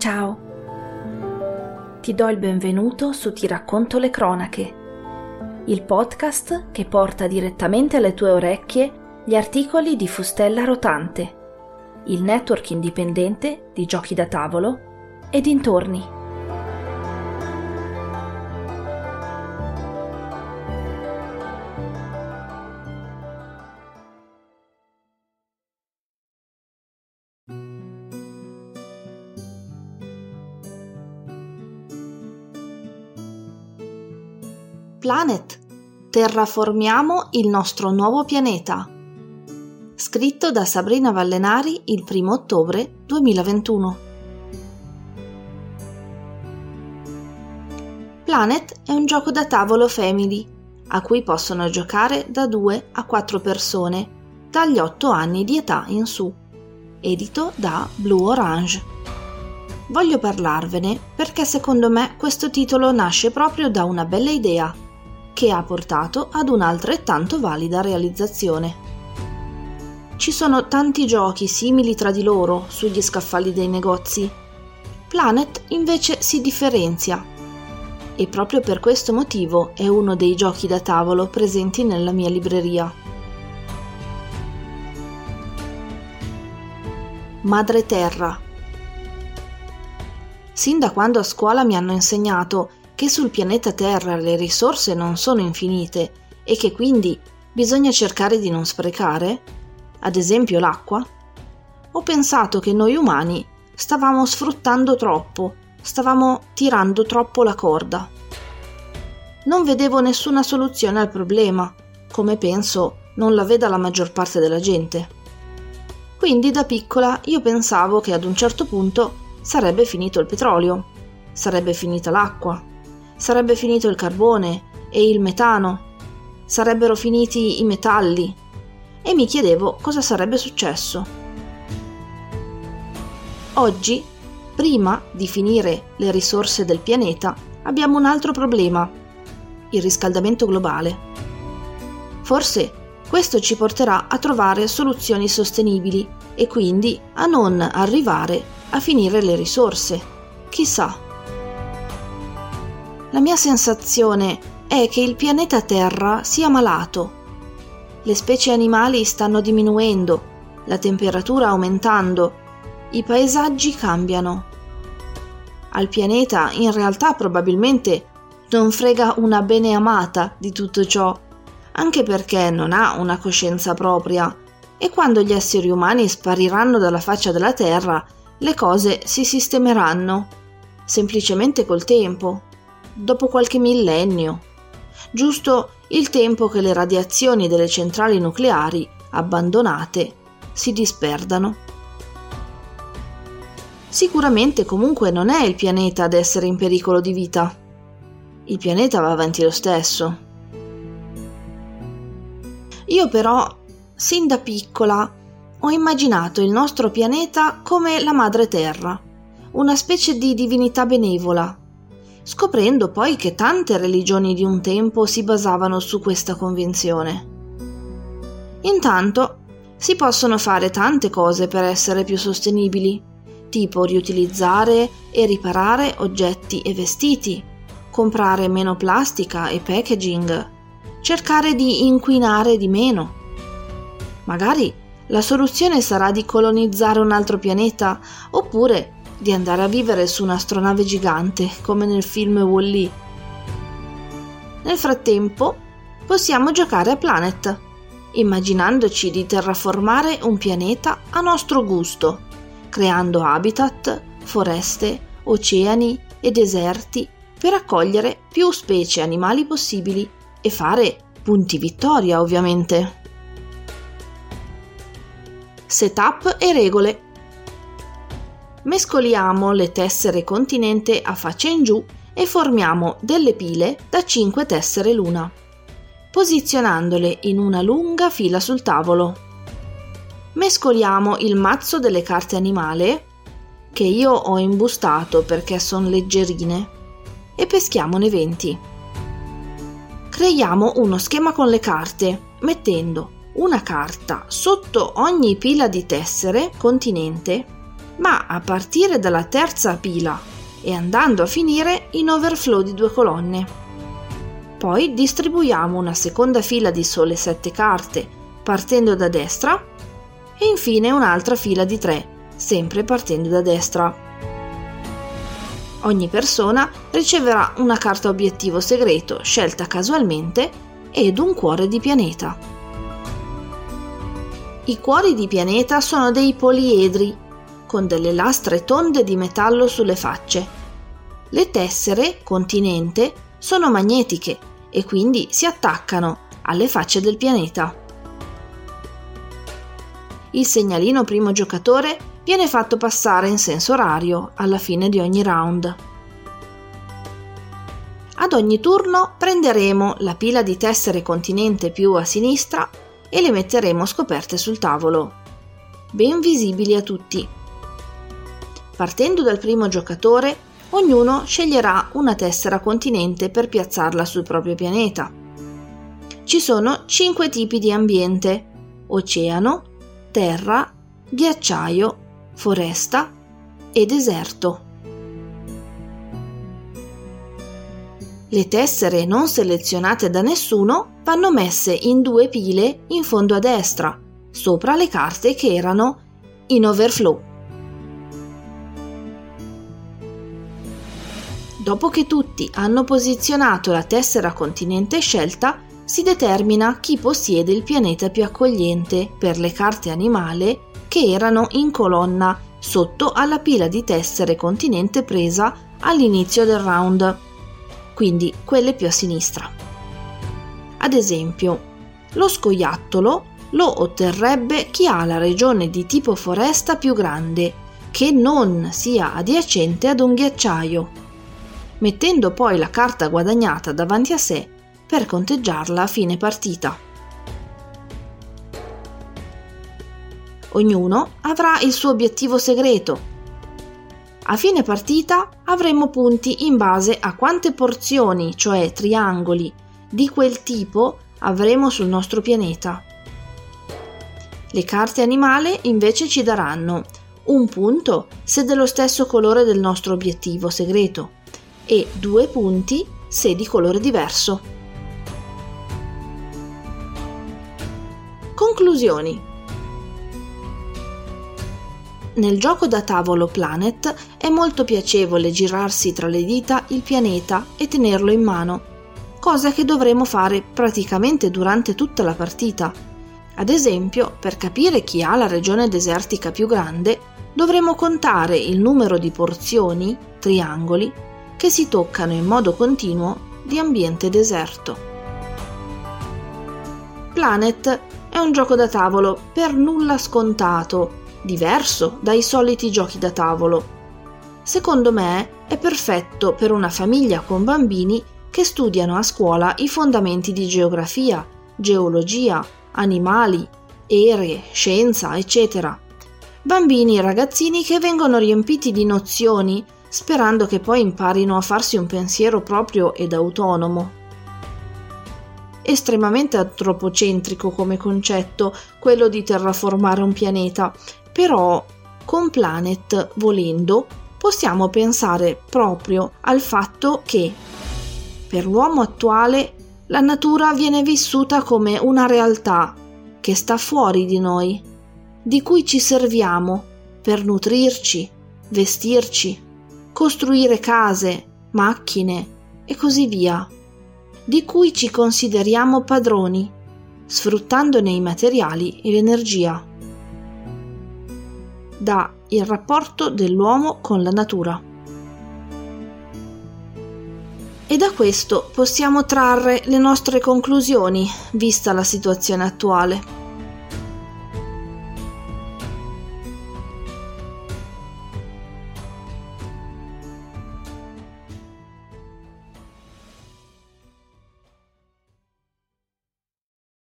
Ciao. Ti do il benvenuto su Ti racconto le cronache, il podcast che porta direttamente alle tue orecchie gli articoli di Fustella Rotante, il network indipendente di giochi da tavolo e dintorni. Planet. Terraformiamo il nostro nuovo pianeta. Scritto da Sabrina Vallenari il 1 ottobre 2021. Planet è un gioco da tavolo family a cui possono giocare da 2 a 4 persone dagli 8 anni di età in su. Edito da Blue Orange. Voglio parlarvene perché secondo me questo titolo nasce proprio da una bella idea che ha portato ad un'altrettanto valida realizzazione. Ci sono tanti giochi simili tra di loro sugli scaffali dei negozi. Planet invece si differenzia e proprio per questo motivo è uno dei giochi da tavolo presenti nella mia libreria. Madre Terra. Sin da quando a scuola mi hanno insegnato che sul pianeta Terra le risorse non sono infinite e che quindi bisogna cercare di non sprecare, ad esempio l'acqua, ho pensato che noi umani stavamo sfruttando troppo, stavamo tirando troppo la corda. Non vedevo nessuna soluzione al problema, come penso non la veda la maggior parte della gente. Quindi da piccola io pensavo che ad un certo punto sarebbe finito il petrolio, sarebbe finita l'acqua, sarebbe finito il carbone e il metano, sarebbero finiti i metalli e mi chiedevo cosa sarebbe successo. Oggi, prima di finire le risorse del pianeta, abbiamo un altro problema, il riscaldamento globale. Forse questo ci porterà a trovare soluzioni sostenibili e quindi a non arrivare a finire le risorse. Chissà. La mia sensazione è che il pianeta Terra sia malato. Le specie animali stanno diminuendo, la temperatura aumentando, i paesaggi cambiano. Al pianeta in realtà probabilmente non frega una bene amata di tutto ciò, anche perché non ha una coscienza propria e quando gli esseri umani spariranno dalla faccia della Terra, le cose si sistemeranno, semplicemente col tempo dopo qualche millennio, giusto il tempo che le radiazioni delle centrali nucleari abbandonate si disperdano. Sicuramente comunque non è il pianeta ad essere in pericolo di vita. Il pianeta va avanti lo stesso. Io però, sin da piccola, ho immaginato il nostro pianeta come la madre terra, una specie di divinità benevola scoprendo poi che tante religioni di un tempo si basavano su questa convinzione. Intanto si possono fare tante cose per essere più sostenibili, tipo riutilizzare e riparare oggetti e vestiti, comprare meno plastica e packaging, cercare di inquinare di meno. Magari la soluzione sarà di colonizzare un altro pianeta oppure di andare a vivere su un'astronave gigante come nel film Wall-E. Nel frattempo possiamo giocare a Planet, immaginandoci di terraformare un pianeta a nostro gusto, creando habitat, foreste, oceani e deserti per accogliere più specie animali possibili e fare punti vittoria ovviamente. Setup e regole mescoliamo le tessere continente a faccia in giù e formiamo delle pile da 5 tessere luna, posizionandole in una lunga fila sul tavolo. Mescoliamo il mazzo delle carte animale, che io ho imbustato perché sono leggerine, e peschiamone 20. Creiamo uno schema con le carte, mettendo una carta sotto ogni pila di tessere continente ma a partire dalla terza pila e andando a finire in overflow di due colonne. Poi distribuiamo una seconda fila di sole 7 carte partendo da destra e infine un'altra fila di 3, sempre partendo da destra. Ogni persona riceverà una carta obiettivo segreto scelta casualmente ed un cuore di pianeta. I cuori di pianeta sono dei poliedri, con delle lastre tonde di metallo sulle facce. Le tessere, continente, sono magnetiche e quindi si attaccano alle facce del pianeta. Il segnalino primo giocatore viene fatto passare in senso orario alla fine di ogni round. Ad ogni turno prenderemo la pila di tessere continente più a sinistra e le metteremo scoperte sul tavolo, ben visibili a tutti. Partendo dal primo giocatore, ognuno sceglierà una tessera continente per piazzarla sul proprio pianeta. Ci sono cinque tipi di ambiente: oceano, terra, ghiacciaio, foresta e deserto. Le tessere non selezionate da nessuno vanno messe in due pile in fondo a destra, sopra le carte che erano in overflow. Dopo che tutti hanno posizionato la tessera continente scelta, si determina chi possiede il pianeta più accogliente per le carte animale che erano in colonna sotto alla pila di tessere continente presa all'inizio del round quindi quelle più a sinistra. Ad esempio, lo scoiattolo lo otterrebbe chi ha la regione di tipo foresta più grande, che non sia adiacente ad un ghiacciaio, mettendo poi la carta guadagnata davanti a sé per conteggiarla a fine partita. Ognuno avrà il suo obiettivo segreto a fine partita avremo punti in base a quante porzioni, cioè triangoli, di quel tipo avremo sul nostro pianeta. Le carte animale invece ci daranno un punto se dello stesso colore del nostro obiettivo segreto e due punti se di colore diverso. Conclusioni nel gioco da tavolo Planet è molto piacevole girarsi tra le dita il pianeta e tenerlo in mano, cosa che dovremo fare praticamente durante tutta la partita. Ad esempio, per capire chi ha la regione desertica più grande, dovremo contare il numero di porzioni, triangoli, che si toccano in modo continuo di ambiente deserto. Planet è un gioco da tavolo per nulla scontato diverso dai soliti giochi da tavolo. Secondo me è perfetto per una famiglia con bambini che studiano a scuola i fondamenti di geografia, geologia, animali, aeree, scienza, eccetera. Bambini e ragazzini che vengono riempiti di nozioni sperando che poi imparino a farsi un pensiero proprio ed autonomo. Estremamente antropocentrico come concetto quello di terraformare un pianeta però con Planet, volendo, possiamo pensare proprio al fatto che per l'uomo attuale la natura viene vissuta come una realtà che sta fuori di noi, di cui ci serviamo per nutrirci, vestirci, costruire case, macchine e così via, di cui ci consideriamo padroni, sfruttandone i materiali e l'energia da Il rapporto dell'uomo con la natura. E da questo possiamo trarre le nostre conclusioni, vista la situazione attuale.